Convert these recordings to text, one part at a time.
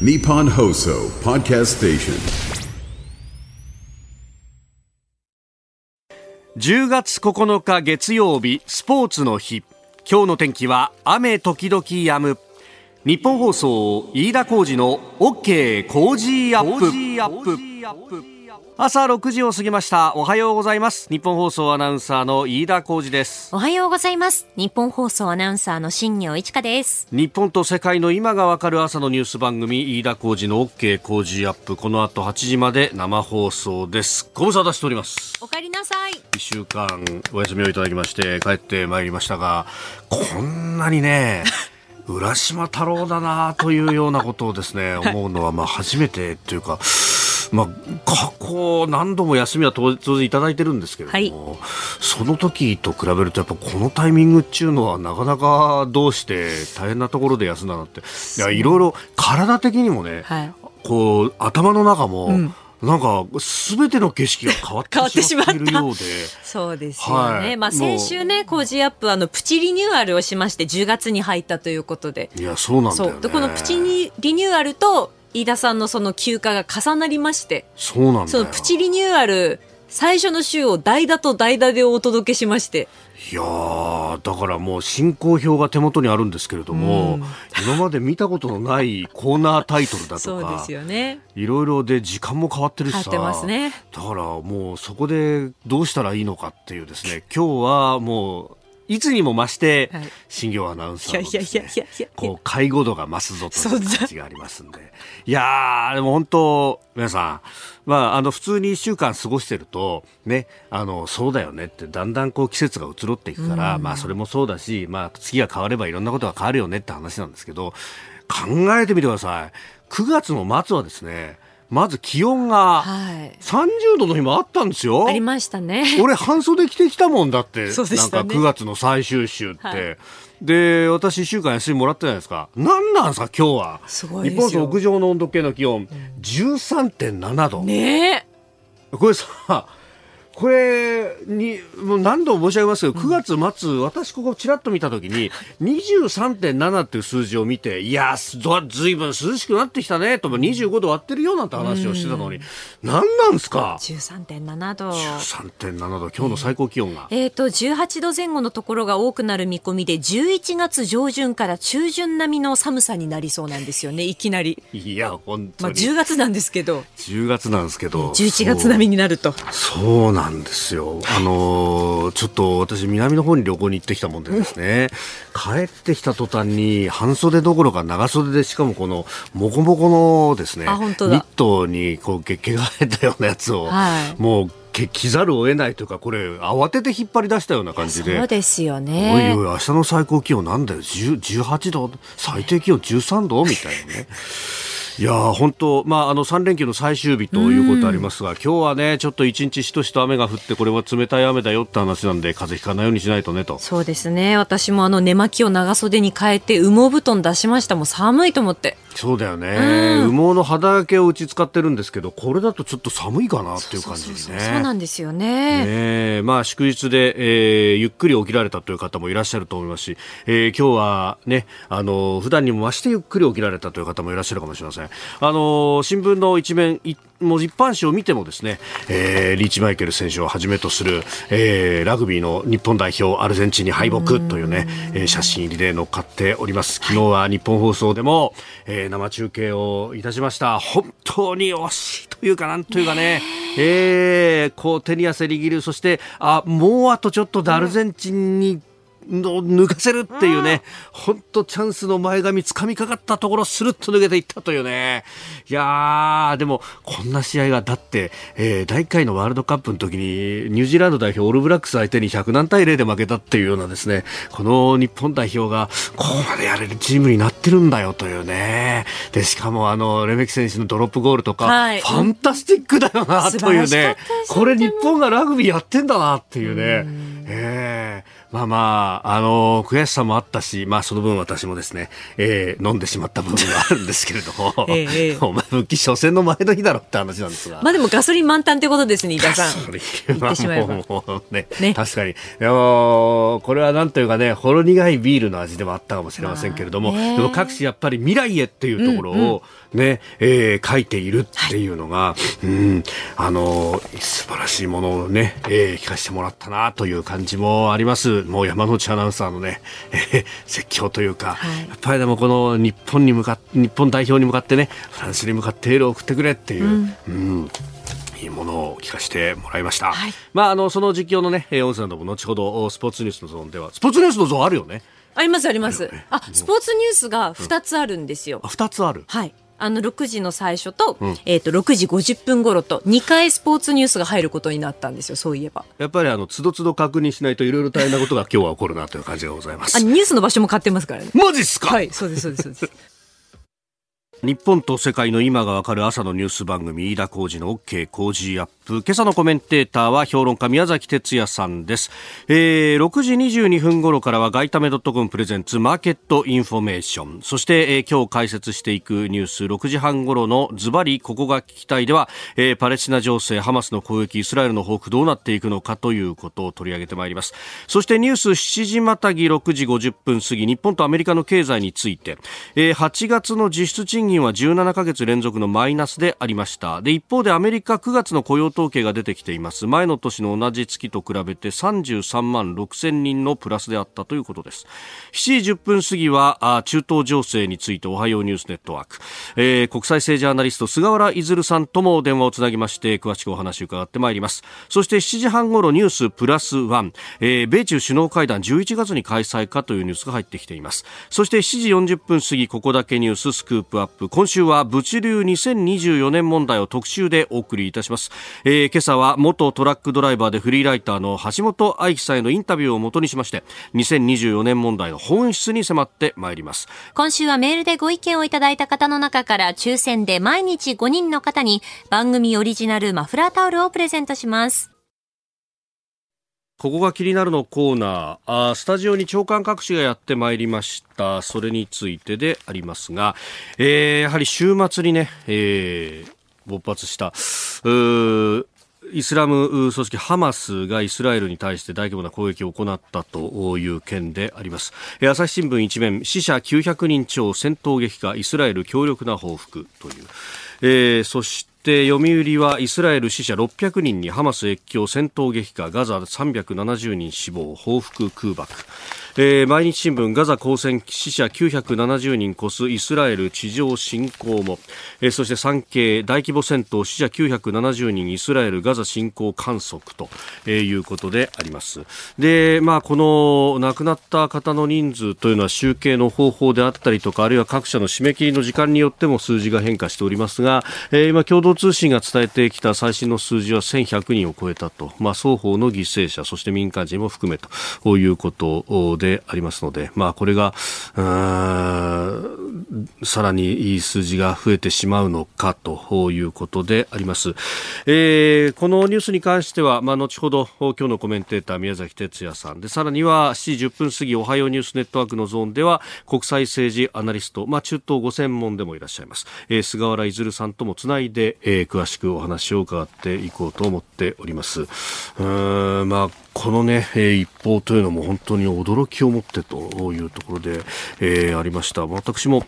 Nippon Hoso Podcast Station. 10月9日月曜日スポーツの日。今日の天気は雨時々止む。日本放送飯田浩二の OK 工事アップ朝6時を過ぎました。おはようございます。日本放送アナウンサーの飯田浩二です。おはようございます。日本放送アナウンサーの新業一華です。日本と世界の今がわかる朝のニュース番組飯田浩二の OK 工事アップ。この後8時まで生放送です。ご無沙汰しております。お帰りなさい。1週間お休みをいただきまして帰ってまいりましたがこんなにね浦島太郎だなというようなことをですね 思うのはまあ初めてというか。まあ、過去何度も休みは当然いただいてるんですけれども、はい、その時と比べるとやっぱこのタイミングっていうのはなかなかどうして大変なところで休んだなって。いやいろいろ体的にもね、はい、こう頭の中も、うん。なんかすべての景色が変わってしまっているようで。そうですよね。はい、まあ先週ね、コージーアップあのプチリニューアルをしまして10月に入ったということで。いや、そうなんだよ、ね、このプチリニューアルと飯田さんのその休暇が重なりまして。そうなんそのプチリニューアル最初の週を代打と代打でお届けしまして。いやだからもう進行表が手元にあるんですけれども、うん、今まで見たことのないコーナータイトルだとかそうですよねいろいろで時間も変わってるしさね、だからもうそこでどうしたらいいのかっていうですね今日はもういつにも増して、新業アナウンサーのですね、こう、介護度が増すぞという感じがありますんで。いやー、でも本当、皆さん、まあ、あの、普通に一週間過ごしてると、ね、あの、そうだよねって、だんだんこう季節が移ろっていくから、まあ、それもそうだし、まあ、月が変わればいろんなことが変わるよねって話なんですけど、考えてみてください。9月の末はですね、まず気温が30度の日もあったんですよ。ありましたね。俺半袖着てきたもんだって、そうでね、なんか9月の最終週って。はい、で、私1週間休みもらったじゃないですか。何なんすか今日は。すごい日本屋上の温度計の気温、13.7度。ねこれさ、これに、もう何度も申し上げますけど、9月末、私ここちらっと見たときに、23.7っていう数字を見て、いや、ずいぶん涼しくなってきたね、とか25度割ってるよなんて話をしてたのに、何なんですか ?13.7 度。13.7度、今日の最高気温が。えっ、ー、と、18度前後のところが多くなる見込みで、11月上旬から中旬並みの寒さになりそうなんですよね、いきなり。いや、本当に。まあ、10月なんですけど。10月なんですけど。11月並みになると。そうなんなんですよ。あのー、ちょっと私南の方に旅行に行ってきたもんでですね、帰ってきた途端に半袖どころか長袖でしかもこのもこもこのですね、ニットにこう毛毛が生えたようなやつを、はい、もう着ざるを得ないというかこれ慌てて引っ張り出したような感じで。そうですよね。おいおい明日の最高気温なんだよ。18度？最低気温13度？みたいなねいや本当、まあ、あの3連休の最終日ということありますが、今日はね、ちょっと一日しとしと雨が降って、これは冷たい雨だよって話なんで、風邪ひかないようにしないとねと。そうですね。私もあの寝巻きを長袖に変えて、羽毛布団出しました。もう寒いと思って。そうだよね、羽毛の肌だけを打ち使ってるんですけど、これだとちょっと寒いかなっていう感じですね。そうなんですよね。ねまあ、祝日で、えー、ゆっくり起きられたという方もいらっしゃると思いますし、えー、今日はね、あの、普段にも増してゆっくり起きられたという方もいらっしゃるかもしれません。あの新聞の一面もう一般紙を見てもですね、えー、リーチマイケル選手をはじめとする、えー、ラグビーの日本代表アルゼンチンに敗北というね、えー、写真入りで乗っかっております昨日は日本放送でも、えー、生中継をいたしました。本当に惜しいというかなんというかね、え。ー、こう手に汗握る。そしてあもうあとちょっとでアルゼンチンに、抜かせるっていうね、本当チャンスの前髪掴みかかったところスルッと抜けていったというね。いやー、でもこんな試合がだって、えー、第1回のワールドカップの時にニュージーランド代表オールブラックス相手に100何対0で負けたっていうようなですね、この日本代表がここまでやれるチームになってるんだよというね。で、しかもあの、レメキ選手のドロップゴールとか、はい、ファンタスティックだよなというね。これ日本がラグビーやってんだなっていうね。えーまあまあ、あのー、悔しさもあったし、まあその分私もですね、えー、飲んでしまった部分があるんですけれども、ええ、お前復帰初戦の前の日だろって話なんですが。まあでもガソリン満タンってことですね、伊田さん。言ってしまえば。もうね、ね確かに。いやこれはなんというかね、ほろ苦いビールの味でもあったかもしれませんけれども、まあでも各地やっぱり未来へっていうところをね、うんうん、えー、書いているっていうのが、はい、うん、あのー、素晴らしいものをね、えー、聞かせてもらったなという感じもあります。もう山内アナウンサーのね、えー、説教というか、はい、やっぱりでもこの日本に向か日本代表に向かってね、フランスに向かってエールを送ってくれっていう、うん、うんいいものを聞かせてもらいました。はい、まあ、あの、その実況のね、音声なども後ほど、スポーツニュースのゾーンでは、スポーツニュースのゾーンあるよね。ありますあります。あ、スポーツニュースが2つあるんですよ。うん、2つあるはい。あの6時の最初と,、えー、と6時50分頃と2回スポーツニュースが入ることになったんですよそういえば。やっぱりあのつどつど確認しないといろいろ大変なことが今日は起こるなという感じがございます。あニュースの場所も変わってますからね。マジっすか？はいそうですそうですそうです日本と世界の今がわかる朝のニュース番組飯田浩二の OK 工事アップ。今朝のコメンテーターは評論家宮崎哲弥さんです、えー、6時22分頃からは外為ドットコムプレゼンツマーケットインフォメーション。そして、えー、今日解説していくニュース6時半頃のズバリここが聞きたいでは、えー、パレスチナ情勢ハマスの攻撃イスラエルの報復どうなっていくのかということを取り上げてまいります。そしてニュース7時またぎ6時50分過ぎ日本とアメリカの経済について、えー、8月の実質賃金は17ヶ月連続のマイナスでありました。で一方でアメリカ9月の雇用統計が出てきています。前の年の同じ月と比べて33万6千人のプラスであったということです。7時10分過ぎは中東情勢についておはようニュースネットワーク、えー、国際政治アナリスト菅原出さんとも電話をつなぎまして詳しくお話を伺ってまいります。そして7時半ごろニュースプラスワン、えー、米中首脳会談11月に開催かというニュースが入ってきています。そして7時40分過ぎここだけニューススクープアップ今週は物流2024年問題を特集でお送りいたします、えー、今朝は元トラックドライバーでフリーライターの橋本愛樹さんへのインタビューをもとにしまして2024年問題の本質に迫ってまいります。今週はメールでご意見をいただいた方の中から抽選で毎日5人の方に番組オリジナルマフラータオルをプレゼントします。ここが気になるのコーナー。あスタジオに長官各紙がやってまいりました。それについてでありますが、えー、やはり週末にね、えー、勃発したイスラム組織ハマスがイスラエルに対して大規模な攻撃を行ったという件であります。朝日新聞一面死者900人超戦闘激化イスラエル強力な報復という、えー、そしてで読売はイスラエル死者600人にハマス越境戦闘激化。ガザ370人死亡。報復空爆。えー、毎日新聞ガザ交戦死者970人越すイスラエル地上侵攻も、えー、そして産経大規模戦闘死者970人イスラエルガザ侵攻観測と、えー、いうことであります。で、まあ、この亡くなった方の人数というのは集計の方法であったりとかあるいは各社の締め切りの時間によっても数字が変化しておりますが、えー、今共同通信が伝えてきた最新の数字は1100人を超えたと、まあ、双方の犠牲者そして民間人も含めということででありますので、まあ、これがさらにいい数字が増えてしまうのかということであります、えー、このニュースに関しては、まあ、後ほど今日のコメンテーター宮崎哲也さん。でさらには7時10分過ぎおはようニュースネットワークのゾーンでは国際政治アナリスト、まあ、中東ご専門でもいらっしゃいます、えー、菅原出さんともつないで、えー、詳しくお話を伺っていこうと思っております。うんまあこのね、え、一報というのも本当に驚きを持ってというところで、えー、ありました。私も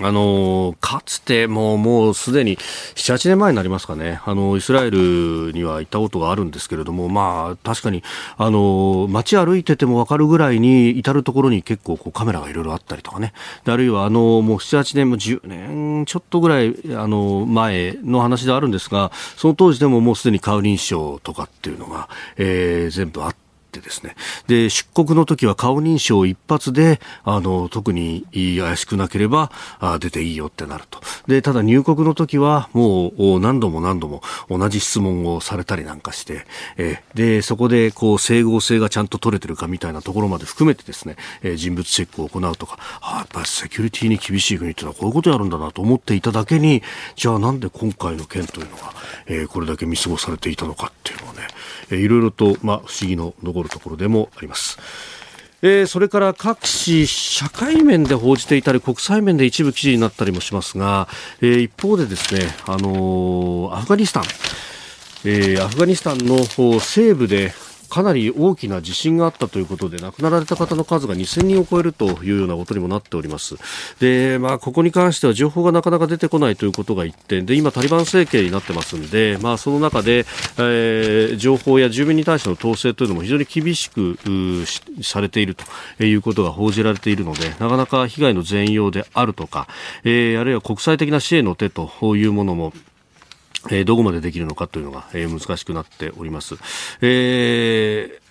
あのかつてもう、もうすでに7、8年前になりますかね、あの、イスラエルには行ったことがあるんですけれども、まあ、確かに、あの、街歩いててもわかるぐらいに、至るところに結構こうカメラがいろいろあったりとかね、あるいは、あの、もう7、8年も10年ちょっとぐらい、あの、前の話であるんですが、その当時でももうすでに顔認証とかっていうのが、えー、全部あって、ってですね。で出国の時は顔認証一発であの特に怪しくなければあ出ていいよってなると。でただ入国の時はもう何度も何度も同じ質問をされたりなんかして、えでそこでこう整合性がちゃんと取れてるかみたいなところまで含めてですね、え人物チェックを行うとかあやっぱりセキュリティに厳しい国っていうのはこういうことやるんだなと思っていただけにじゃあなんで今回の件というのが、えこれだけ見過ごされていたのかっていうのはね、いろいろと、まあ、不思議の残るところでもあります。えー、それから各紙、社会面で報じていたり、国際面で一部記事になったりもしますが、えー、一方でですね、あのー、アフガニスタン、えー、アフガニスタンの西部でかなり大きな地震があったということで亡くなられた方の数が2000人を超えるというようなことにもなっております。で、まあ、ここに関しては情報がなかなか出てこないということが一点。で今、タリバン政権になってますんで、まあ、その中で、えー、情報や住民に対しての統制というのも非常に厳しくされているということが報じられているのでなかなか被害の全容であるとか、えー、あるいは国際的な支援の手というものもえー、どこまでできるのかというのが、えー、難しくなっております。えー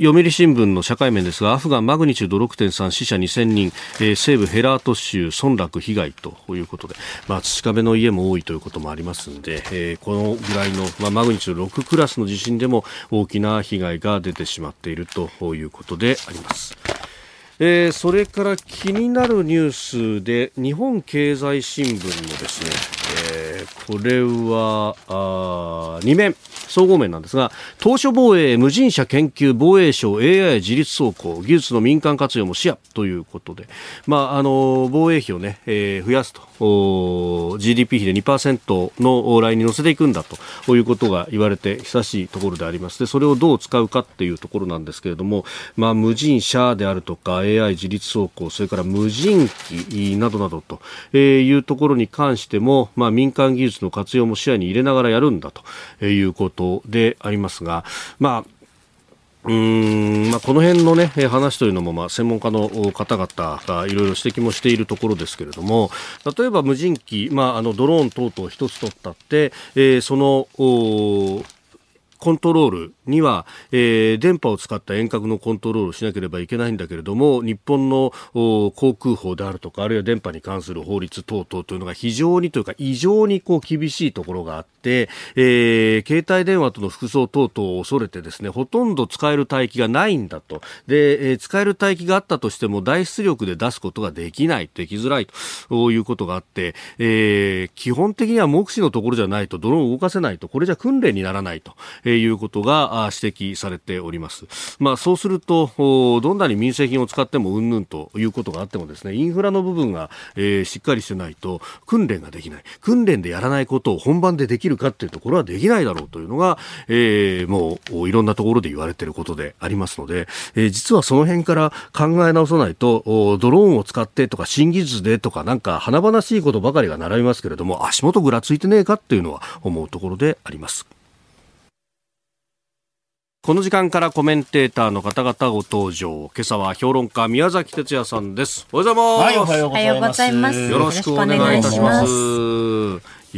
読売新聞の社会面ですがアフガンマグニチュード6.3死者2000人、えー、西部ヘラート州村落被害ということで、まあ、土壁の家も多いということもありますので、えー、このぐらいの、まあ、マグニチュード6クラスの地震でも大きな被害が出てしまっているということであります。えー、それから気になるニュースで日本経済新聞のですね、えー、これはあ2面総合面なんですが当初防衛無人車研究防衛省 AI 自立走行技術の民間活用も視野ということで、まあ、あの防衛費をね、えー、増やすと。GDP 比で2%のラインに乗せていくんだということが言われて久しいところであります。でそれをどう使うかっていうところなんですけれども、まあ、無人車であるとか AI 自立走行それから無人機などなどというところに関しても、まあ、民間技術の活用も視野に入れながらやるんだということでありますが、まあうんまあ、この辺の、ね、話というのも、まあ、専門家の方々がいろいろ指摘もしているところですけれども例えば無人機、まあ、あのドローン等々一つ取ったって、えー、そのコントロールには、えー、電波を使った遠隔のコントロールをしなければいけないんだけれども日本の航空法であるとかあるいは電波に関する法律等々というのが非常にというか異常にこう厳しいところがあって、えー、携帯電話との複装等々を恐れてですねほとんど使える帯域がないんだとで、えー、使える帯域があったとしても大出力で出すことができないできづらいということがあって、えー、基本的には目視のところじゃないとドローンを動かせないとこれじゃ訓練にならないと。いうことが指摘されております。まあ、そうすると、どんなに民生品を使ってもうんぬんということがあってもですね、インフラの部分が、えー、しっかりしてないと訓練ができない。訓練でやらないことを本番でできるかっていうところはできないだろうというのが、えー、もういろんなところで言われていることでありますので、えー、実はその辺から考え直さないと、ドローンを使ってとか新技術でとかなんか華々しいことばかりが並びますけれども、足元ぐらついてねえかっていうのは思うところであります。この時間からコメンテーターの方々ご登場。今朝は評論家宮崎哲也さんです。おはようございます。はい、おはようございます。よろしくお願いいたします。い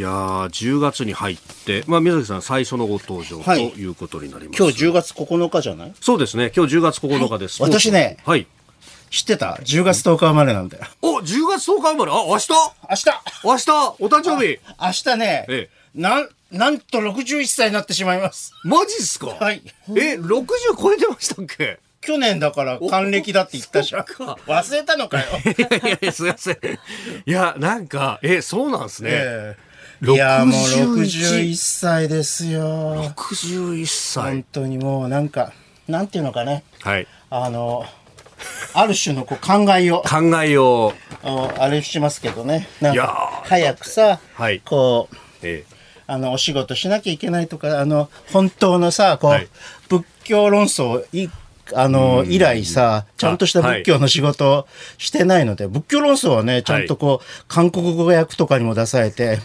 やー、10月に入って、まあ、宮崎さん最初のご登場ということになります。はい、今日10月9日じゃない？そうですね。今日10月9日です。はい、私ね、はい。知ってた ?10 月10日生まれなんだよ。お、10月10日生まれ？あ、明日？明日明日？お誕生日？明日ね、ええ、なん、なんと61歳になってしまいます。マジっすか？はい。え、60超えてましたっけ？去年だから還暦だって言ったじゃん。忘れたのかよ。いやいやすいません。いや、なんか、え、そうなんですね。えー、いや、もう61歳ですよ。61歳。本当にもうなんか、なんていうのかね。はい。あの、ある種のこう考えを。考えを。あれしますけどね。なんか早くさ、はい、こう、ええあの、お仕事しなきゃいけないとか、あの、本当のさ、こう、はい、仏教論争い、あの、以来さ、ちゃんとした仏教の仕事をしてないので、はい、仏教論争はね、ちゃんとこう、韓国語訳とかにも出されて、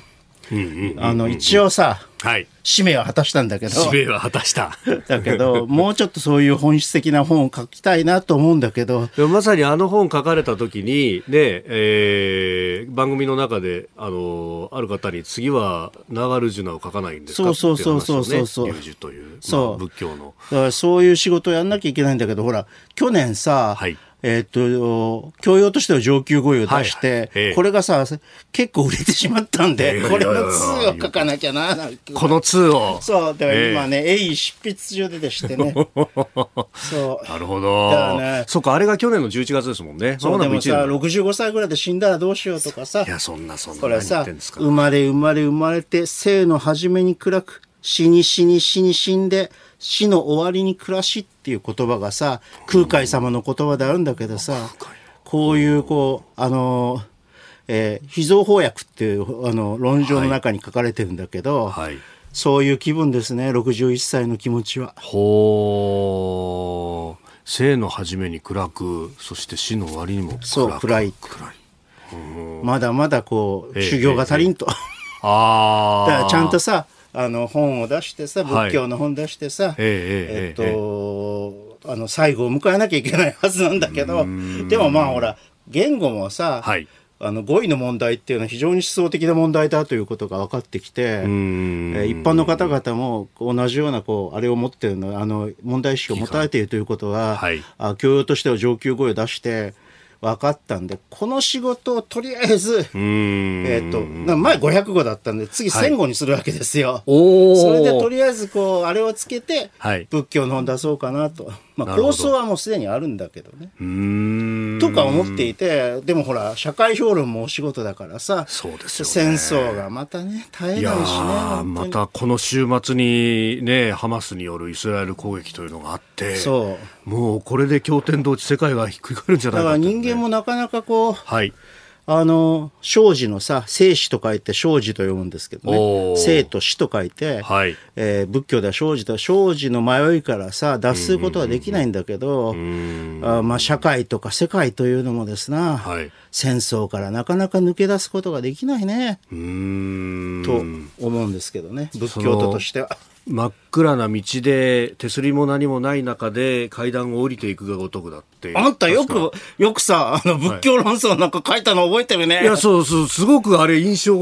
あの、一応さ、はい。使命は果たしたんだけど。使命は果たした。だけど、もうちょっとそういう本質的な本を書きたいなと思うんだけど。まさにあの本書かれた時に、ね、えー、番組の中で、あの、ある方に次はナガルジュナを書かないんですか？そうそうそうそうそうそう。流樹という、そう、仏教の。だからそういう仕事をやんなきゃいけないんだけど、ほら、去年さ、はいえっ、と、教養としては上級語彙を出して、はいこれがさ、結構売れてしままったんで、これの2を書かなきゃな、この2を。そう、だから今ね、鋭意執筆中ででしてね。そう。なるほど。ね、そっか、あれが去年の11月ですもんね。そう、でもさ、65歳ぐらいで死んだらどうしようとかさ。いや、そんな、そんな。これさ、生まれ生まれ生まれて、生の初めに暗く、死に死に死に死んで、死の終わりに暮らしっていう言葉がさ、空海様の言葉であるんだけどさ、こういうこう、あの、えー、秘蔵翻訳っていうあの論上の中に書かれてるんだけど、はい。そういう気分ですね、61歳の気持ちは。ほう。生の初めに暗く、そして死の終わりにも暗く。そう暗い暗い。まだまだこう、ええ修行が足りんと。ああ。だからちゃんとさ、あの本を出してさ、はい。仏教の本出してさ、えええええっと、あの、最後を迎えなきゃいけないはずなんだけど、でもまあほら、言語もさ、はい。あの語彙の問題っていうのは非常に思想的な問題だということが分かってきて、えん。ー一般の方々も同じようなこうあれを持ってるのあの問題意識を持たれているということは、はい。あ教養としては上級語彙を出して分かったんでこの仕事をとりあえず。えっとな前500語だったんで次1000語にするわけですよ。おお。それでとりあえずこうあれをつけて、はい仏教の本出そうかなと、まあ、構想はもうすでにあるんだけどね。とか思っていて、でもほら、社会評論もお仕事だからさ、そうですよね戦争がまたね、絶えないしね、またこの週末にね、ハマスによるイスラエル攻撃というのがあって、そう。もうこれで経典同地世界がひっくり返るんじゃなだからいかっていうね人間もなかなかこう、はい。あの、生死のさ、生死と書いて生死と読むんですけどね。生と死と書いて、はいえー仏教では生死と、生死の迷いからさ、脱することはできないんだけど、あまあ社会とか世界というのもですな、はい。戦争からなかなか抜け出すことができないね。と思うんですけどね、仏教徒としては。真っ暗な道で手すりも何もない中で階段を降りていくがごとくだって。あんたよ確く、よくさ、あの、仏教論争なんか書いたの覚えてるね。いや、そうそう、すごくあれ印象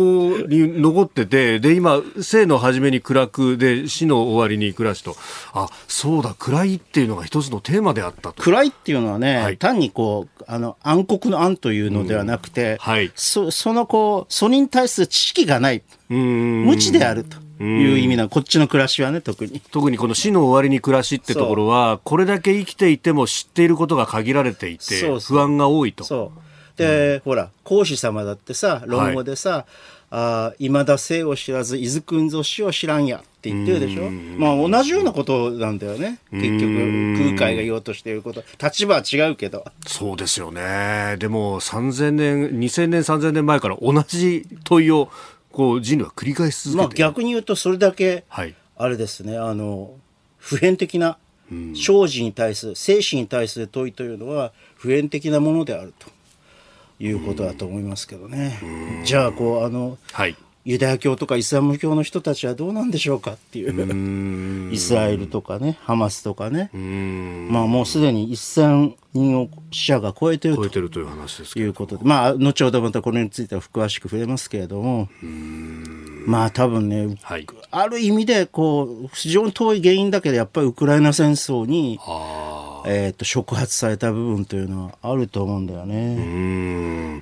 に残ってて、で、今、生の初めに暗く、で、死の終わりに暮らしと、あ、そうだ、暗いっていうのが一つのテーマであったと。暗いっていうのはね、はい。単にこう、あの、暗黒の暗というのではなくて、はい。そそのこう、それに対する知識がない、無知であるという意味なの、こっちの暮らしはね、特に。特にこの死の終わりに暮らしってところは、これだけ生きていても知っていることが限られていて、不安が多いと。そう。で、ほら、孔子様だってさ、論語でさ、あいまだ生を知らず、いずくんぞ死を知らんやって言ってるでしょ？まあ同じようなことなんだよね。結局、空海が言おうとしていること。立場は違うけど。そうですよね。でも、3000年、2000年、3000年前から同じ問いを、こう、人類は繰り返し続まあけている。逆に言うと、それだけ、はい。あれですね、あの、普遍的な、生死に対する、生死に対する問いというのは、普遍的なものであるということだと思いますけどね。じゃあ、こう、あの、はい。ユダヤ教とかイスラム教の人たちはどうなんでしょうかっていう。イスラエルとかね、ハマスとかね。まあもうすでに1000人を死者が超えてると超えてるという話ですけど。いうことで、まあ後ほどまたこれについては詳しく触れますけれども、まあ多分ね、はい。ある意味でこう、非常に遠い原因だけど、やっぱりウクライナ戦争に、あえっと、触発された部分というのはあると思うんだよね。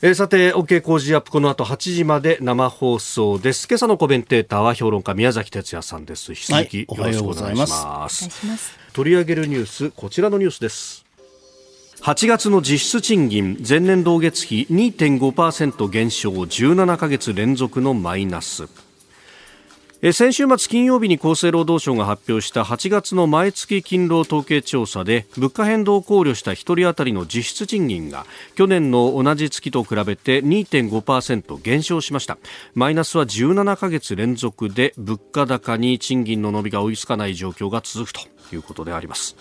えーさて、OK 工事アップこの後8時まで生放送です。今朝のコメンテーターは評論家宮崎哲也さんです。引き続きよはいろしくお願いしおはようございま。お願いします取り上げるニュース、こちらのニュースです。8月の実質賃金前年同月比2.5%減少17ヶ月連続のマイナスえ先週末金曜日に厚生労働省が発表した8月の毎月勤労統計調査で物価変動を考慮した1人当たりの実質賃金が去年の同じ月と比べて2.5%減少しました。マイナスは17ヶ月連続で物価高に賃金の伸びが追いつかない状況が続くということであります。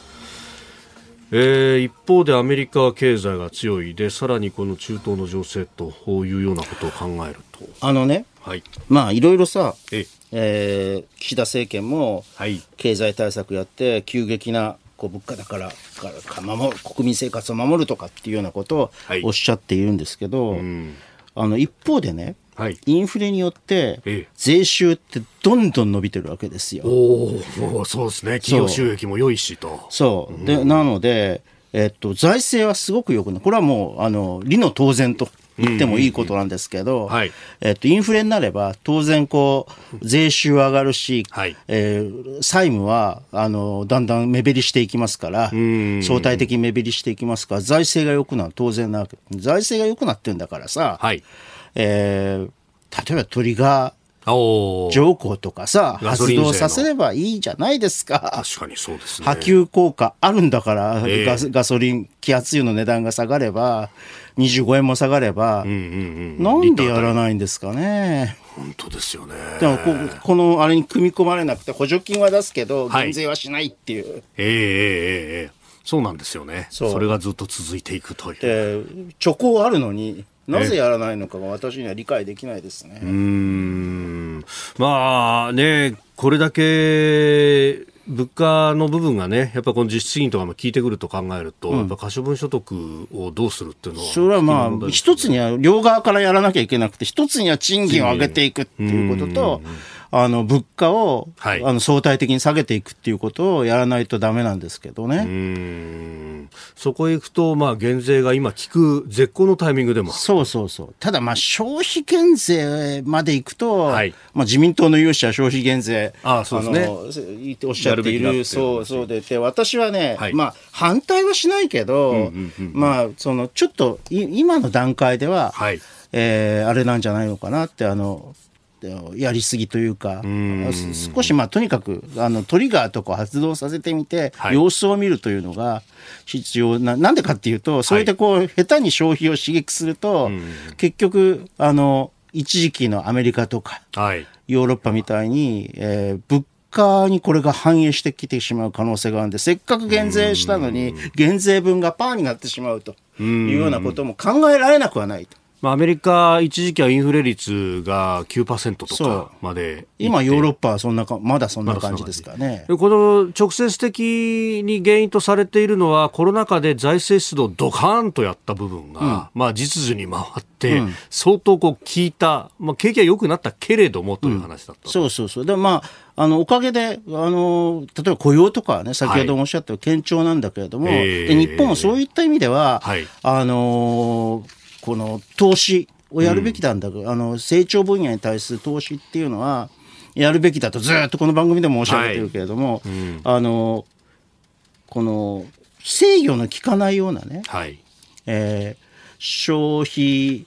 えー、一方でアメリカは経済が強い。でさらにこの中東の情勢というようなことを考えると。あのね、はい。まあいろいろさ、ええ。ー岸田政権もはい。経済対策やって急激なこう物価だからからか守る国民生活を守るとかっていうようなことをはい。おっしゃっているんですけど、ん。あの一方でね、はい。インフレによってええ。税収ってどんどん伸びてるわけですよ。おおそうですね。企業収益も良いしと。そう。で、なので、えっと、財政はすごくよくない。これはもう、あの、理の当然と言ってもいいことなんですけど、はい。えっと、インフレになれば、当然、こう、税収上がるし、はい。えー債務は、あの、だんだん目減りしていきますから、ん相対的に目減りしていきますから、財政が良くなる当然なわけ。財政が良くなってんだからさ、はい。えー例えばトリガおー。ー条項とかさ、発動させればいいじゃないですか。確かにそうですね。波及効果あるんだから、ええ。ガスガソリン、気圧油の値段が下がれば、25円も下がれば、うんうんうん。なんでやらいないんですかね。本当ですよね。でもここのあれに組み込まれなくて、補助金は出すけど、はい。減税はしないっていう。ええええええそうなんですよね。そう。それがずっと続いていくという。で、貯庫あるのになぜやらないのかが私には理解できないですね。うーん。まあね、これだけ物価の部分がね、やっぱこの実質金とかも効いてくると考えると、やっぱ可処分所得をどうするっていうのは、それはまあ、一つには両側からやらなきゃいけなくて、一つには賃金を上げていくっていうことと、あの、物価を、はい。あの、相対的に下げていくっていうことをやらないとダメなんですけどね。そこへ行くと、まあ、減税が今効く絶好のタイミングでも。そうそうそう。ただまあ消費減税まで行くと、はいまあ自民党の有志は消費減税、ああそうですねおっしゃっている、そうそうで、で、私はね、はいまあ反対はしないけど、まあそのちょっとい今の段階では、はい。えーあれなんじゃないのかなって、あの、やりすぎというか、す少しまあとにかくあのトリガーとかを発動させてみて、はい。様子を見るというのが必要な、なんでかっていうと、そういったこう、下手に消費を刺激すると、結局、あの、一時期のアメリカとかはい。ヨーロッパみたいに、えー物価にこれが反映してきてしまう可能性があるんで、せっかく減税したのに、減税分がパーになってしまうというようなことも考えられなくはないと。まあ、アメリカ、一時期はインフレ率が9%とかまで。今、ヨーロッパはそんなか、まだそんな感じですからね。でこの直接的に原因とされているのはコロナ禍で財政出動をドカーンとやった部分が、まあ実需に回って、相当こう効いた、まあ景気は良くなったけれどもという話だった。そうそうそう。で、まあ、あの、おかげで、あの、例えば雇用とかはね、先ほどもおっしゃったように堅調なんだけれども、ええで日本もそういった意味では、はいあの、この投資をやるべきなんだけど、あの、成長分野に対する投資っていうのは、やるべきだとずっとこの番組でも申し上げてるけれども、あの、この、制御の効かないようなね、はい。えー消費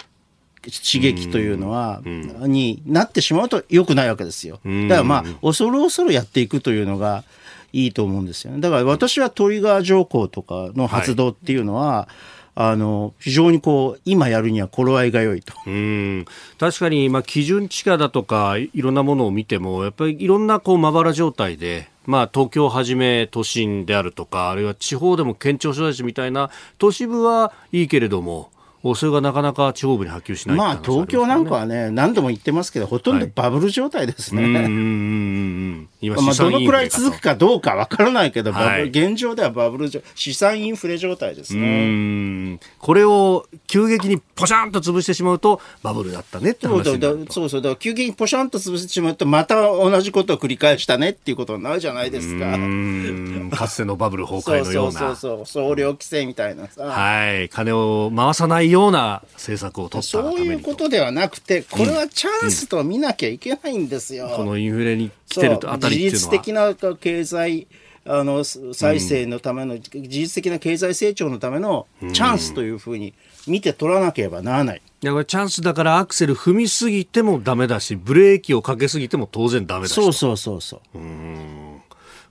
刺激というのは、になってしまうと良くないわけですよ。んだからまあ、恐る恐るやっていくというのがいいと思うんですよね。だから私はトリガー条項とかの発動っていうのは、あの、非常にこう、今やるには頃合いが良いと。うん確かに、まあ、基準地価だとかいろんなものを見てもやっぱりいろんなこうまばら状態で、まあ、東京をはじめ都心であるとかあるいは地方でも県庁所在地みたいな都市部はいいけれどもそれがなかなか地方部に波及しないまあ、東京なんかははね、何度も言ってますけど、ほとんどバブル状態ですね。うんうんうんうん今まあ、どのくらい続くかどうかわからないけど、はい。現状ではバブル状、資産インフレ状態ですうね。んこれを急激にポシャンと潰してしまうとバブルだったねって話になると。そうそうだ急激にポシャンと潰してしまうとまた同じことを繰り返したねっていうことになるじゃないですか。うんかつてのバブル崩そう壊のよそううなそうそう。総量規制みたいなさ、はい、金を回さないような政策を取ったそういうことではなくてこれはチャンスと見なきゃいけないんですよ。このインフレに来てるあたりっていう自のは律的な経済あの再生のための、自律的な経済成長のためのチャンスというふうに見て取らなければならない。いやこれチャンスだからアクセル踏みすぎてもダメだしブレーキをかけすぎても当然ダメだしそうそうそうそう。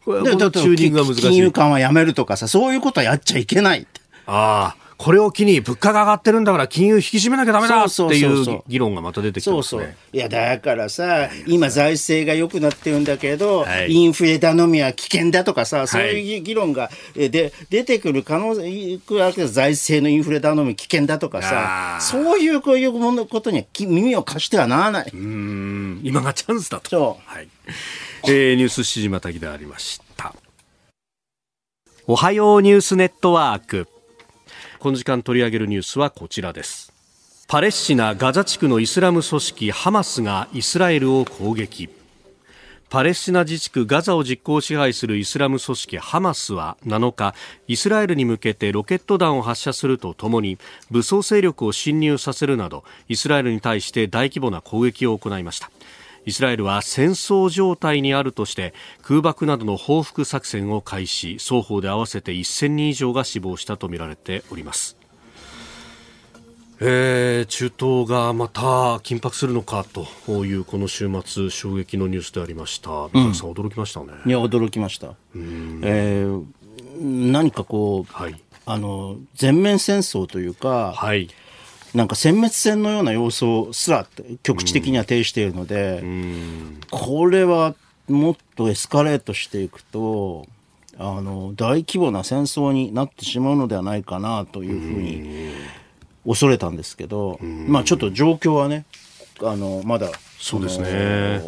これでだってこのチューニングが難し金融い緩和やめるとかさ、そういうことはやっちゃいけない。ああこれを機に物価が上がってるんだから金融引き締めなきゃダメだっていそう議論がまた出てきてそうそう。いや、だからさ、今財政が良くなってるんだけど、はいインフレ頼みは危険だとかさ、そうはいいう議論が、えで出てくる可能性、いくわけです財政のインフレ頼み危険だとかあさ、ーそういうこういうものことに耳を貸してはならない。うん今がチャンスだと。そはい。えー、ニュース7時またぎでありました。おはようニュースネットワーク。この時間取り上げるニュースはこちらです。パレスチナ・ガザ地区のイスラム組織ハマスがイスラエルを攻撃。パレスチナ自治区ガザを実効支配するイスラム組織ハマスは7日、イスラエルに向けてロケット弾を発射するとともに、武装勢力を侵入させるなど、イスラエルに対して大規模な攻撃を行いました。イスラエルは戦争状態にあるとして空爆などの報復作戦を開始。双方で合わせて1000人以上が死亡したとみられております、えー中東がまた緊迫するのかというこの週末衝撃のニュースでありました。水さん、驚きましたね。う。いや、驚きました。えー何かこう、はい。あの、全面戦争というか、はいなんか殲滅戦のような様相すら局地的には呈しているので、これはもっとエスカレートしていくとあの大規模な戦争になってしまうのではないかなというふうに恐れたんですけど、まあちょっと状況はねあのまだそうですね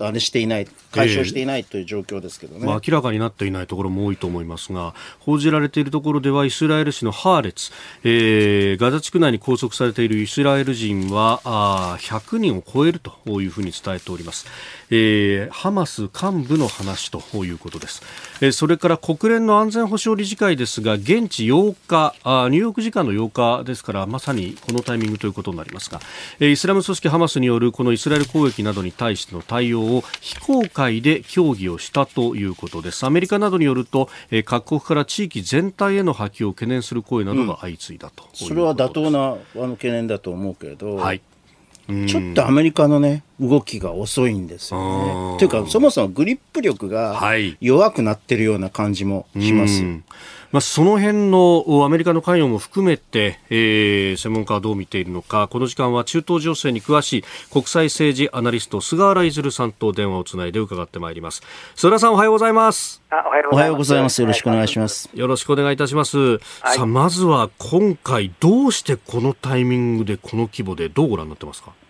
あれしていない解消していないという状況ですけどね。まあ、明らかになっていないところも多いと思いますが報じられているところではイスラエル市のハーレツ、えーガザ地区内に拘束されているイスラエル人はあ100人を超えるというふうに伝えております、えーハマス幹部の話ということです、えーそれから国連の安全保障理事会ですが現地8日あーニューヨーク時間の8日ですからまさにこのタイミングということになりますが、えーイスラム組織ハマスによるこのイスラエル攻撃などに対しての対応を非公開で協議をしたということです。アメリカなどによると、えー各国から地域全体への波及を懸念する声などが相次いだということです、それは妥当なあの懸念だと思うけど、はいちょっとアメリカのね、動きが遅いんですよね。というか、そもそもグリップ力がはい弱くなってるような感じもします。うんまあ、その辺のおアメリカの関与も含めて、えー専門家はどう見ているのかこの時間は中東情勢に詳しい国際政治アナリスト菅原出さんと電話をつないで伺ってまいります菅原さんおはようございますあおはようおはようございます。よろしくお願いしま。す。よろしくお願いいたします、さあまずは今回どうしてこのタイミングでこの規模でどうご覧になってますか？はい、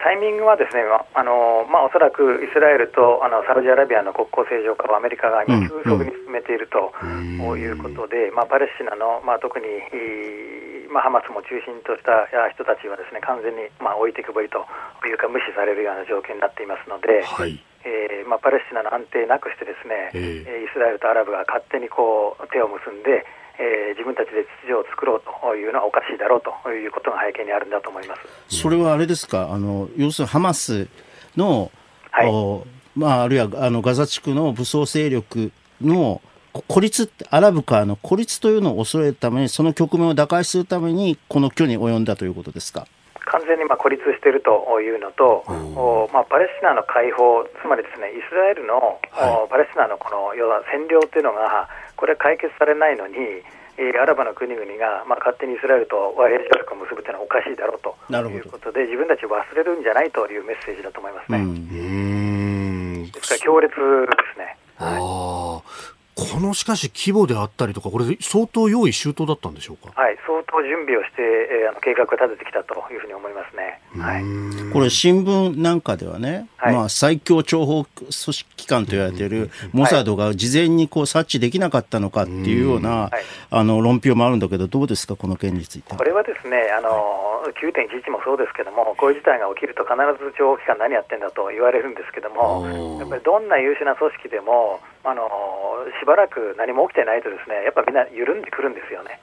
タイミングはですね、まあのまあ、おそらくイスラエルとあのサウジアラビアの国交正常化をアメリカが今、急速に進めているということで、まあ、パレスチナの、まあ、特に、いまあ、ハマスも中心としたあ人たちはですね完全に、まあ、置いてくぼりというか、無視されるような状況になっていますので。はい。えーまあ、パレスチナの安定なくしてですね、ええ。えーイスラエルとアラブが勝手にこう手を結んで、えー自分たちで秩序を作ろうというのはおかしいだろうということが背景にあるんだと思います。それはあれですか、あの、要するにハマスの、はいおまあ、あるいはあのガザ地区の武装勢力のこ孤立って、アラブからの孤立というのを恐れるために、その局面を打開するために、この挙に及んだということですか？完全にまあ孤立しているというのと、おまあ、パレスチナの解放、つまりですねイスラエルの、おパレスチナのこの要は占領というのが、これ、解決されないのに、えーアラブの国々が、まあ、勝手にイスラエルと和平条約を結ぶというのはおかしいだろうと。なるほど。いうことで、自分たちを忘れるんじゃないというメッセージだと思いますね。うん。ですから強烈ですね。あーこのしかし規模であったりとかこれ相当用意周到だったんでしょうか？はい、相当準備をして、えーあの計画を立ててきたというふうに思いますね。はい、これ、新聞なんかではね、はい。まあ、最強諜報組織機関と言われているモサドが事前にこう察知できなかったのかっていうような、はい。あの論評もあるんだけど、どうですか、この件について。これはですね、あの9.11もそうですけども、こういう事態が起きると必ず情報機関何やってんだと言われるんですけども、やっぱりどんな優秀な組織でも、あのしばらく何も起きてないとですね、やっぱみんな緩んでくるんですよね。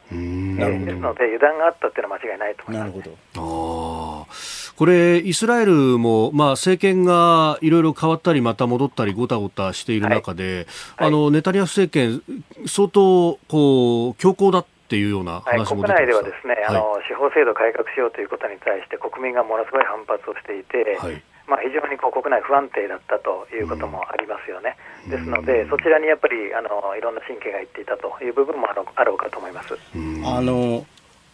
ですので、油断があったっていうのは間違いないと思います。るほど。これ、イスラエルも、まあ、政権がいろいろ変わったり、また戻ったり、ごたごたしている中で、はいあのネタニヤフ政権、相当こう強硬だっっていうようなはい、話国も出てました。内ではですね、あの司法制度改革しようということに対して国民がものすごい反発をしていて、はい。まあ、非常にこう国内不安定だったということもありますよね。ですので、そちらにやっぱりあのいろんな神経がいっていたという部分もあろうあろうかと思います。あの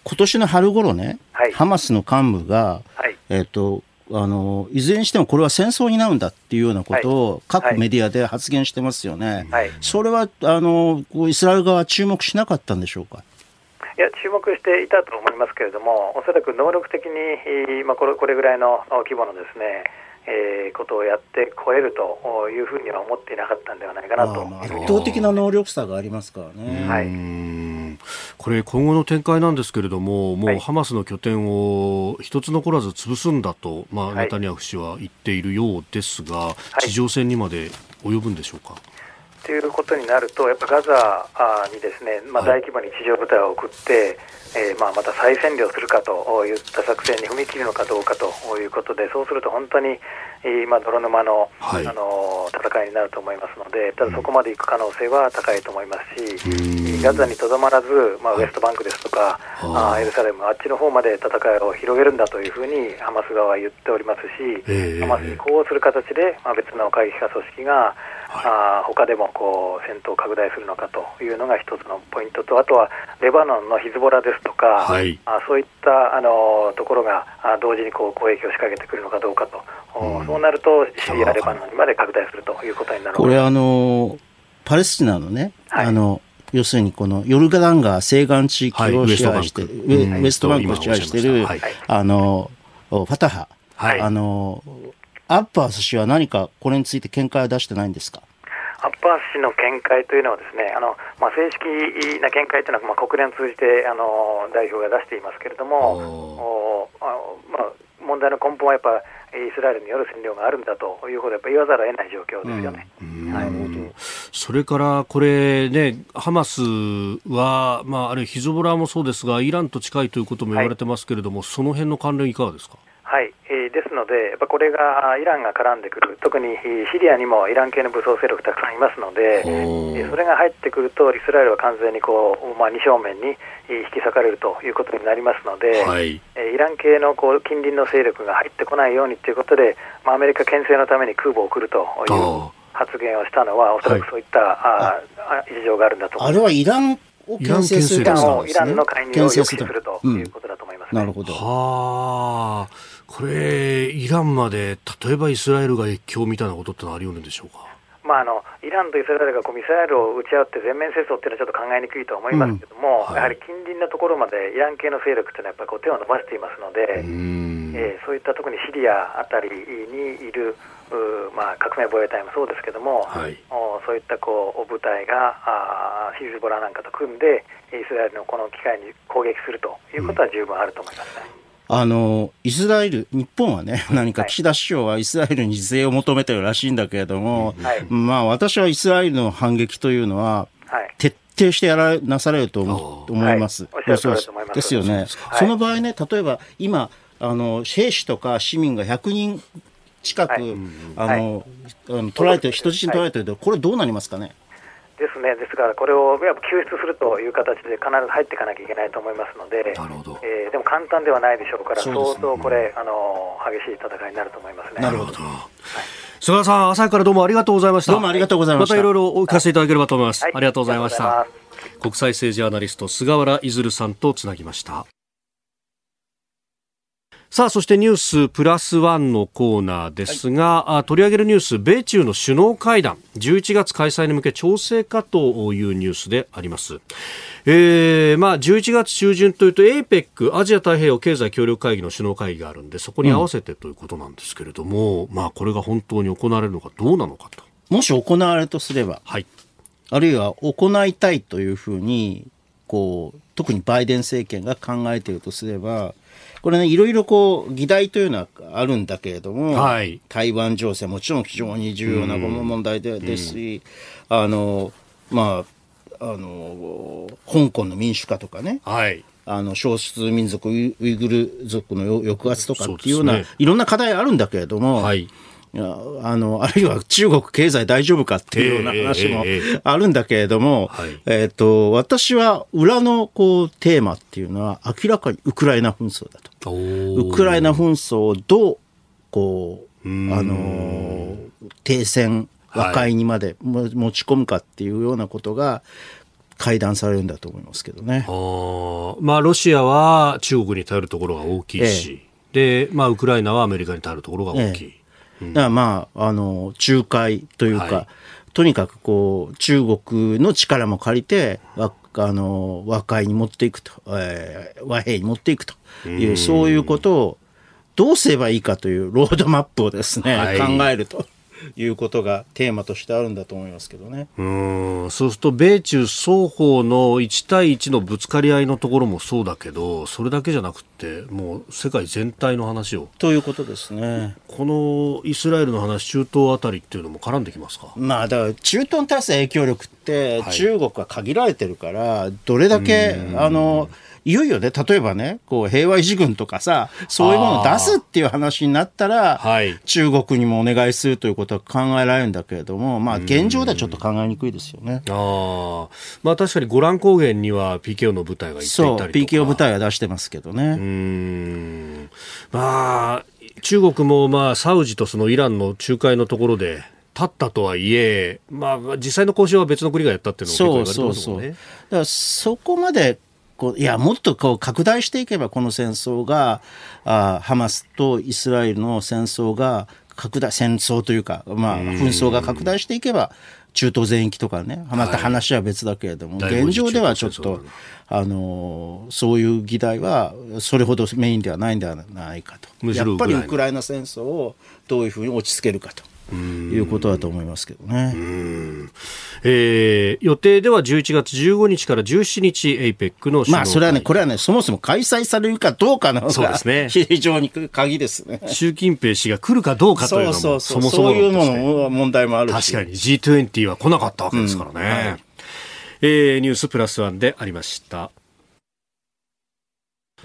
今年の春頃ね、はい。ハマスの幹部が、はい。えっとあのいずれにしてもこれは戦争になるんだっていうようなことを各はい。メディアで発言してますよね。はい。それはあのこうイスラエル側は注目しなかったんでしょうか？いや注目していたと思いますけれども、おそらく能力的に、えーまあ、これこれぐらいの規模のですね、えーことをやって超えるというふうには思っていなかったんではないかなと。圧倒的な能力差がありますからね。はいうんこれ今後の展開なんですけれども、もはいうハマスの拠点を一つ残らず潰すんだと、まあ、はいネタニヤフ氏は言っているようですが、い地上戦にまで及ぶんでしょうか？ということになると、やっぱガザあにですね、まあ、はい。大規模に地上部隊を送って、えーまあ、また再占領するかといった作戦に踏み切るのかどうかということで、そうすると本当に、えーまあ、泥沼の,、はい。あの戦いになると思いますので、ただそこまで行く可能性は高いと思いますし、うん。ガザにとどまらず、まあ、ウエストバンクですとか、はあエルサレム、あっちの方まで戦いを広げるんだというふうにハマス側は言っておりますし、ええ。ハマスに呼応する形で、まあ、別の過激派組織が、あー他でもこう戦闘を拡大するのかというのが一つのポイントと、あとはレバノンのヒズボラですとか、はい。あそういったあのところがあ同時にこう攻撃を仕掛けてくるのかどうかと、おそうなるとシリア、レバノンにまで拡大するということになるこれあのパレスチナのね、はい。あの要するにこのヨルダン川西岸地域はいを支配して、ウエストバンク。うん。ウエウエストバンクを支配している、今おっしゃいあのファタハ、はい。あのアッバース氏は何かこれについて見解は出してないんですか？アッバース氏の見解というのはですね、あのまあ、正式な見解というのは、まあ、国連を通じてあの代表が出していますけれども、おあまあ、問題の根本はやっぱイスラエルによる占領があるんだということをやっぱ言わざるを得ない状況ですよね。それからこれね、ハマスは、まあ、あるいはヒズボラもそうですが、イランと近いということも言われてますけれども、その辺の関連いかがですか？はい、えーですので、やっぱこれがあイランが絡んでくる、特にえーシリアにもイラン系の武装勢力たくさんいますので、えーそれが入ってくると、イスラエルは完全にこう、まあ、二正面にえー引き裂かれるということになりますので、はい。えーイラン系のこう近隣の勢力が入ってこないようにということで、まあ、アメリカ牽制のために空母を送るというあ発言をしたのは、おそらくそういった、ああ事情があるんだと思あれいます。はイランを牽制するイイランの介入を抑止するとうんいうことだと思います、ね。なるほど。はあ、これ、イランまで、例えばイスラエルが越境みたいなことってのはあり得るんでしょうか？まあ、あのイランとイスラエルがこうミサイルを撃ち合って全面戦争っていうのはちょっと考えにくいと思いますけども、うんはいやはり近隣のところまでイラン系の勢力っていうのはやっぱりこう手を伸ばしていますので、えーそういった特にシリアあたりにいる、まあ、革命防衛隊もそうですけども、はいおそういったこう部隊があーヒズボラなんかと組んで、イスラエルのこの機会に攻撃するということは十分あると思いますね。あの、イスラエル、日本はね、何か岸田首相はイスラエルに自制を求めてるらしいんだけれども、はい。まあ私はイスラエルの反撃というのは、はい。徹底してやらなされると思思います。はい。す。ですよね。はい。その場合ね、例えば今、あの、兵士とか市民が100人近く、はい。あの、あの取られてる、人質に取られてると、これどうなりますかね？ですね、ですから、これをやっぱ救出するという形で必ず入っていかなきゃいけないと思いますので、なるほどえーでも簡単ではないでしょうから、ね相当これ、あの激しい戦いになると思いますね。なるほど。菅原さん、朝からどうもありがとうございました。どうもありがとうございましたまたいろいろお聞かせいただければと思います。はいありがとうございました。国際政治アナリスト、菅原出さんとつなぎました。さあ、そしてニュースプラスワンのコーナーですが、あ取り上げるニュース、米中の首脳会談、11月開催に向け調整かというニュースであります。えー、まあ、11月中旬というと APEC、アジア太平洋経済協力会議の首脳会議があるんで、そこに合わせてということなんですけれども、まあ、これが本当に行われるのかどうなのかと。もし行われるとすれば、はい。あるいは行いたいというふうに、こう、特にバイデン政権が考えているとすれば、これね、いろいろこう、議題というのはあるんだけれども、はい台湾情勢もちろん非常に重要な問題でですし、あの、まあ、あの、香港の民主化とかね、はい。あの、少数民族ウイグル族の抑圧とかっていうような、ねいろんな課題あるんだけれども、はい。いやあの、あるいは中国経済大丈夫かっていうような話もええええ。あるんだけれども、はい。えっ、と、私は裏のこうテーマっていうのは明らかにウクライナ紛争だと。ウクライナ紛争をどう、こう、あの、停戦、和解にまでも持ち込むかっていうようなことが会談されるんだと思いますけどね。あ。ー。まあ、ロシアは中国に頼るところが大きいし、で、まあ、ウクライナはアメリカに頼るところが大きい。だからまあ、あの、仲介というか、はい。とにかくこう、中国の力も借りて、わあの、和解に持っていくと、えー和平に持っていくという、そういうことをどうすればいいかというロードマップをですね、はい。考えるということがテーマとしてあるんだと思いますけどね。うん。そうすると米中双方の1対1のぶつかり合いのところもそうだけどそれだけじゃなくてもう世界全体の話を。ということですね。このイスラエルの話中東あたりっていうのも絡んできますか？まあだから中東に対する影響力ってはい。中国は限られてるから、どれだけあのいよいよね例えばねこう平和維持軍とかさそういうものを出すっていう話になったら、はい中国にもお願いするということは考えられるんだけれどもまあ現状ではちょっと考えにくいですよね。ああまあ確かにゴラン高原には PKO の部隊が行っていそうたりとか PKO 部隊は出してますけどね。うーんまあ中国もまあサウジとそのイランの仲介のところで立ったとはいえ、まあ、実際の交渉は別の国がやったっていうのも結構そうそうそう。だからそこまでこういやもっとこう拡大していけばこの戦争があハマスとイスラエルの戦争が拡大戦争というか、まあ、紛争が拡大していけば中東全域とかねまた話は別だけれども、第五次現状ではちょっとあのそういう議題はそれほどメインではないんではないかと。やっぱりウクライナ戦争をどういうふうに落ち着けるかということだと思いますけどね。えー予定では11月15日から17日 APEC の首脳会まあ、それはね、これはね、そもそも開催されるかどうかのそうですね 非常に鍵ですね。習近平氏が来るかどうかというのもそうそうそう。もそもそういうのも問題もあるし。確かに G20 は来なかったわけですからね、うんはいえーニュースプラスワンでありました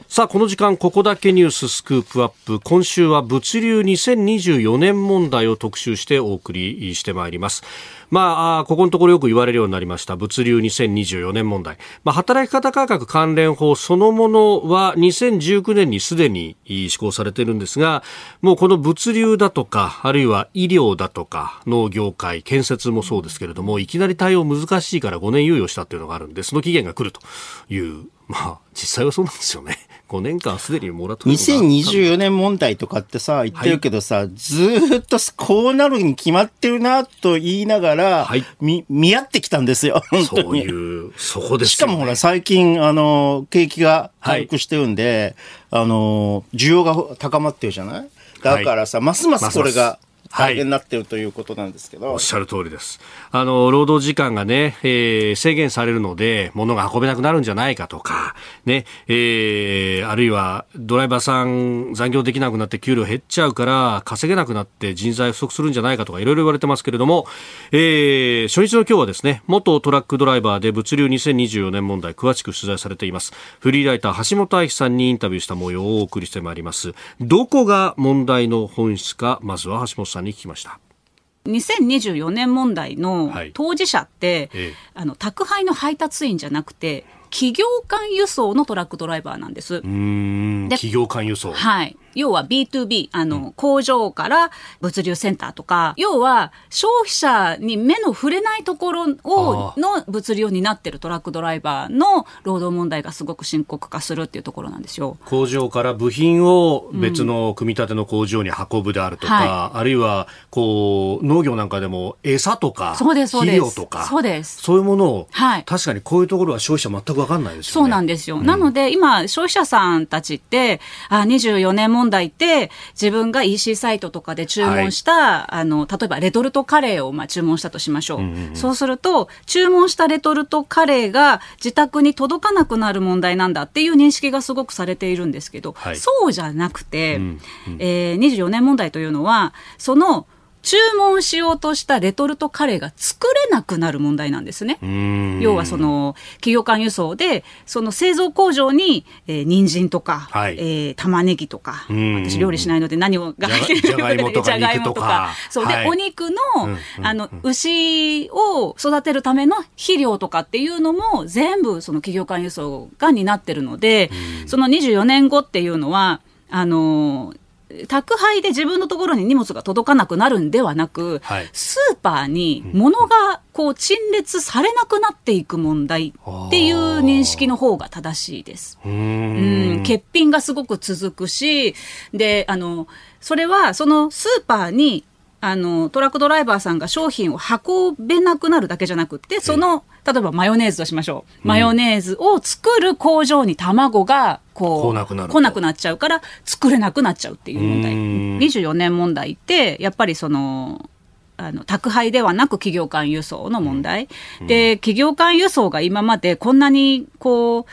さあこの時間ここだけニューススクープアップ。今週は物流2024年問題を特集してお送りしてまいります。まあここのところよく言われるようになりました。物流2024年問題、まあ、働き方改革関連法そのものは2019年にすでに施行されているんですがもうこの物流だとかあるいは医療だとか農業界建設もそうですけれどもいきなり対応難しいから5年猶予したっていうのがあるんでその期限が来るというまあ実際はそうなんですよね。5年間すでにモラトリアムがあった2024年問題とかってさ、言ってるけどさ、ずーっとこうなるに決まってるなと言いながら、はい。み見合ってきたんですよ、本当に。そういうそこですよ、ね、しかもほら、最近、あの、景気が回復してるんで、あの、需要が高まってるじゃない？だからさ、ますますこれが大変になってるということなんですけど。おっしゃる通りです。あの、労働時間がね、えー制限されるので、物が運べなくなるんじゃないかとか、ね、えーあるいはドライバーさん残業できなくなって給料減っちゃうから、稼げなくなって人材不足するんじゃないかとか、いろいろ言われてますけれども、えー初日の今日はですね、元トラックドライバーで物流2024年問題、詳しく取材されています。フリーライター橋本愛さんにインタビューした模様をお送りしてまいります。どこが問題の本質か、まずは橋本さんに聞きました。2024年問題のはい当事者って、ええあの宅配の配達員じゃなくて企業間輸送のトラックドライバーなんです。企業間輸送。はい。要は B2B、あの、工場から物流センターとか、要は消費者に目の触れないところをあ、の物流を担ってるトラックドライバーの労働問題がすごく深刻化するっていうところなんですよ。工場から部品を別の組み立ての工場に運ぶであるとか、はあるいはこう農業なんかでも餌とかそうですそうです肥料とかそうですそういうものを、はい確かにこういうところは消費者全く分かんないですよね。そうなんですよ。なので、今、消費者さんたちって、あ、24年問題って、自分が EC サイトとかで注文した、あの、例えばレトルトカレーをまあ注文したとしましょう。そうすると、注文したレトルトカレーが自宅に届かなくなる問題なんだっていう認識がすごくされているんですけど、はい。そうじゃなくて、んえー24年問題というのは、その、注文しようとしたレトルトカレーが作れなくなる問題なんですね。要はその企業間輸送でその製造工場に、えー、人参とか、はい、えー、玉ねぎとか私料理しないので何をが入ってるかじゃがいもとか。そう。で、はい、お肉の,、あの牛を育てるための肥料とかっていうのも全部その企業間輸送が担ってるのでその24年後っていうのはあの宅配で自分のところに荷物が届かなくなるんではなく、はい、スーパーに物がこう陳列されなくなっていく問題っていう認識の方が正しいです。うん欠品がすごく続くし、で、あの、それはそのスーパーにあの、トラックドライバーさんが商品を運べなくなるだけじゃなくて、その、例えばマヨネーズとしましょう。マヨネーズを作る工場に卵が、こう、来なくなる。来なくなっちゃうから、作れなくなっちゃうっていう問題。24年問題って、やっぱりその、あの宅配ではなく企業間輸送の問題、で企業間輸送が今までこんなにこう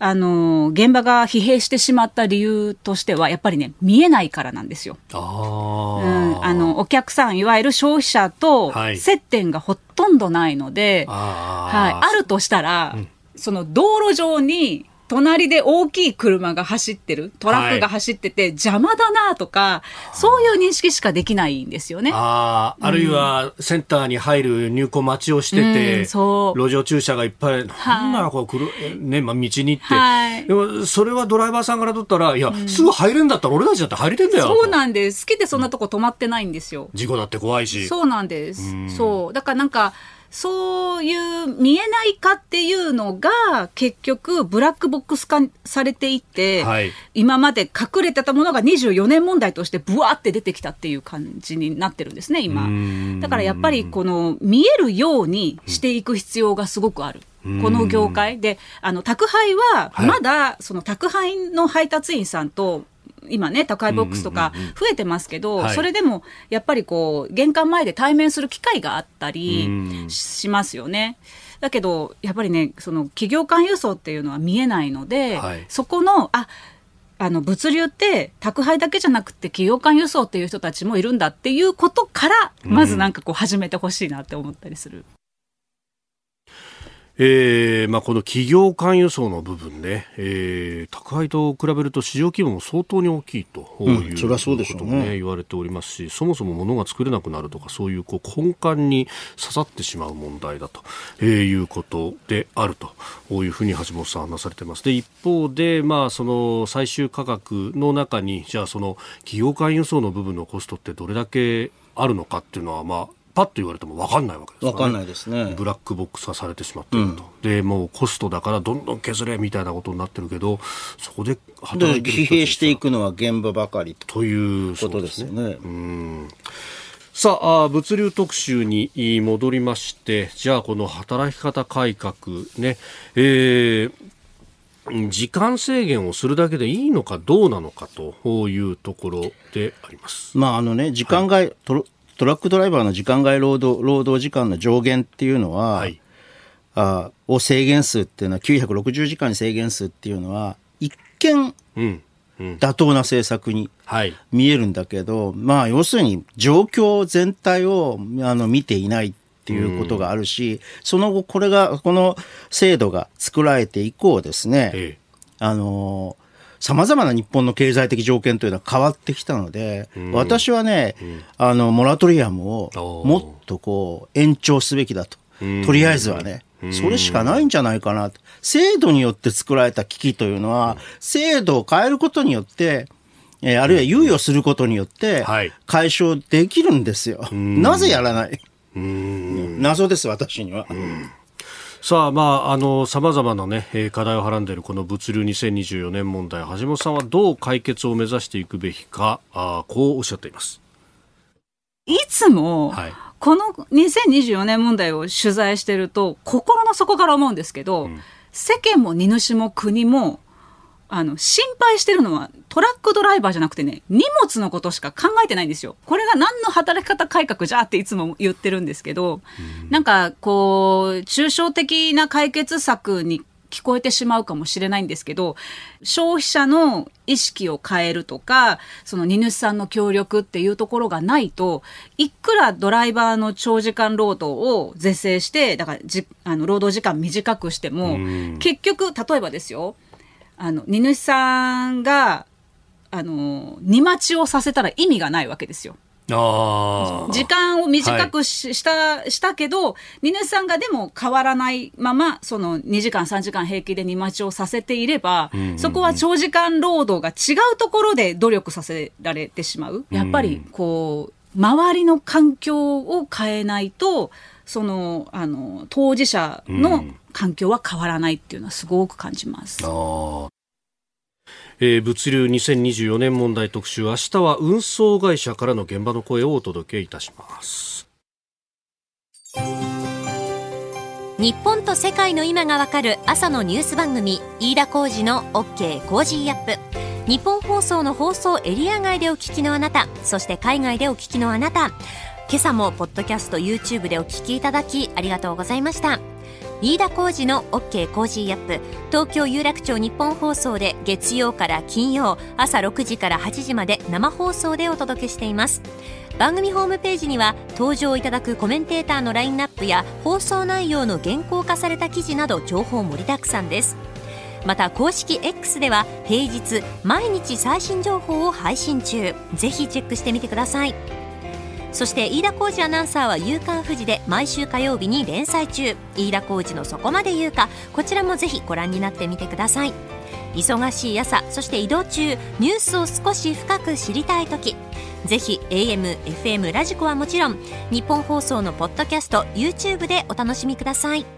あの、現場が疲弊してしまった理由としては、やっぱりね、見えないからなんですよ。あ,、うん、あの、お客さん、いわゆる消費者と接点がほとんどないので、はい、あるとしたら、うん、その道路上に隣で大きい車が走ってる、トラックが走ってて、邪魔だなとか、そういう認識しかできないんですよね。ああ、あるいはセンターに入る入庫待ちをしてて、うん、路上駐車がいっぱい、なんならこう来る、ね、まあ、道に行って、はい、でもそれはドライバーさんからとったら、いや、うん、すぐ入れんだったら俺たちだって入れてんだよ。そうなんです。好きでそんなとこ止まってないんですよ。事故だって怖いし。そうなんです。そう。だからなんか、そういう見えないかっていうのが結局ブラックボックス化されていて、はい、今まで隠れてたものが24年問題としてブワーって出てきたっていう感じになってるんですね今。だからやっぱりこの見えるようにしていく必要がすごくある。この業界。であの宅配はまだその宅配の配達員さんと今ね宅配ボックスとか増えてますけど、それでもやっぱりこう玄関前で対面する機会があったりしますよね。だけどやっぱりねその企業間輸送っていうのは見えないので、はい、そこのああの物流って宅配だけじゃなくて企業間輸送っていう人たちもいるんだっていうことからまずなんかこう始めてほしいなって思ったりする。えーまあ、この企業間輸送の部分ね、えー、宅配と比べると市場規模も相当に大きいと。いう、うん、そうでしょうね、言われておりますしそもそも物が作れなくなるとかそういうこう根幹に刺さってしまう問題だと、えー、いうことであると。いうふうに橋本さん話されています。で一方で、まあ、その最終価格の中にじゃあその企業間輸送の部分のコストってどれだけあるのかっていうのは、まあ、パッと言われても分かんないわけですね。分かんないですね。ブラックボックス化されてしまっていると、うん、でもうコストだからどんどん削れみたいなことになってるけどそこで働いてる疲弊していくのは現場ばかりということですね。ねうんさあ物流特集に戻りましてじゃあこの働き方改革ね、えー時間制限をするだけでいいのかどうなのかというところであります。まああのね時間外、はい、トラックドライバーの時間外労働労働時間の上限っていうのは、はい、あを制限数っていうのは960時間に制限数っていうのは一見、うんうん、妥当な政策に見えるんだけど、はい、まあ要するに状況全体をあの見ていないっていうことがあるし、うん、その後これがこの制度が作られて以降ですね、ええ、あの様々な日本の経済的条件というのは変わってきたので、うん、私はね、うん、あの、モラトリアムをもっとこう、延長すべきだと。とりあえずはね。それしかないんじゃないかな。制度によって作られた危機というのは、制度を変えることによって、えー、あるいは猶予することによって、解消できるんですよ。なぜやらない謎です、私には。さあ、まあ、あの、様々なね、課題をはらんでいるこの物流2024年問題、橋本さんはどう解決を目指していくべきか、あこうおっしゃっています。いつも、はい、この2024年問題を取材してると、心の底から思うんですけど、うん、世間も荷主も国も、あの、心配してるのはトラックドライバーじゃなくてね、荷物のことしか考えてないんですよ。これが何の働き方改革じゃっていつも言ってるんですけど、んなんかこう、抽象的な解決策に聞こえてしまうかもしれないんですけど、消費者の意識を変えるとか、その荷主さんの協力っていうところがないと、いくらドライバーの長時間労働を是正して、だからじあの労働時間短くしても、結局、例えばですよ、あの、荷主さんが、あの、荷待ちをさせたら意味がないわけですよ。時間を短くしはい、したしたけど、荷主さんがでも変わらないまま、その2時間、3時間平気で荷待ちをさせていれば、うんうんうん、そこは長時間労働が違うところで努力させられてしまう。やっぱり、こう、周りの環境を変えないと、その、あの、当事者の環境は変わらないっていうのはすごく感じます。うんえー、物流2024年問題特集明日は運送会社からの現場の声をお届けいたします。日本と世界の今がわかる朝のニュース番組飯田浩二の OK コージーアップ。ニッポン放送の放送エリア外でお聞きのあなたそして海外でお聞きのあなた今朝もポッドキャスト YouTube でお聞きいただきありがとうございました。飯田浩二の OK コージーアップ東京有楽町ニッポン放送で月曜から金曜朝6時から8時まで生放送でお届けしています。番組ホームページには登場いただくコメンテーターのラインナップや放送内容の原稿化された記事など情報盛りだくさんです。また公式 X では平日毎日最新情報を配信中。ぜひチェックしてみてください。そして飯田浩二アナウンサーは「夕刊富士」で毎週火曜日に連載中。飯田浩二のそこまで言うかこちらもぜひご覧になってみてください。忙しい朝そして移動中ニュースを少し深く知りたい時。ぜひ AM、FM、ラジコはもちろん日本放送のポッドキャスト YouTube でお楽しみください。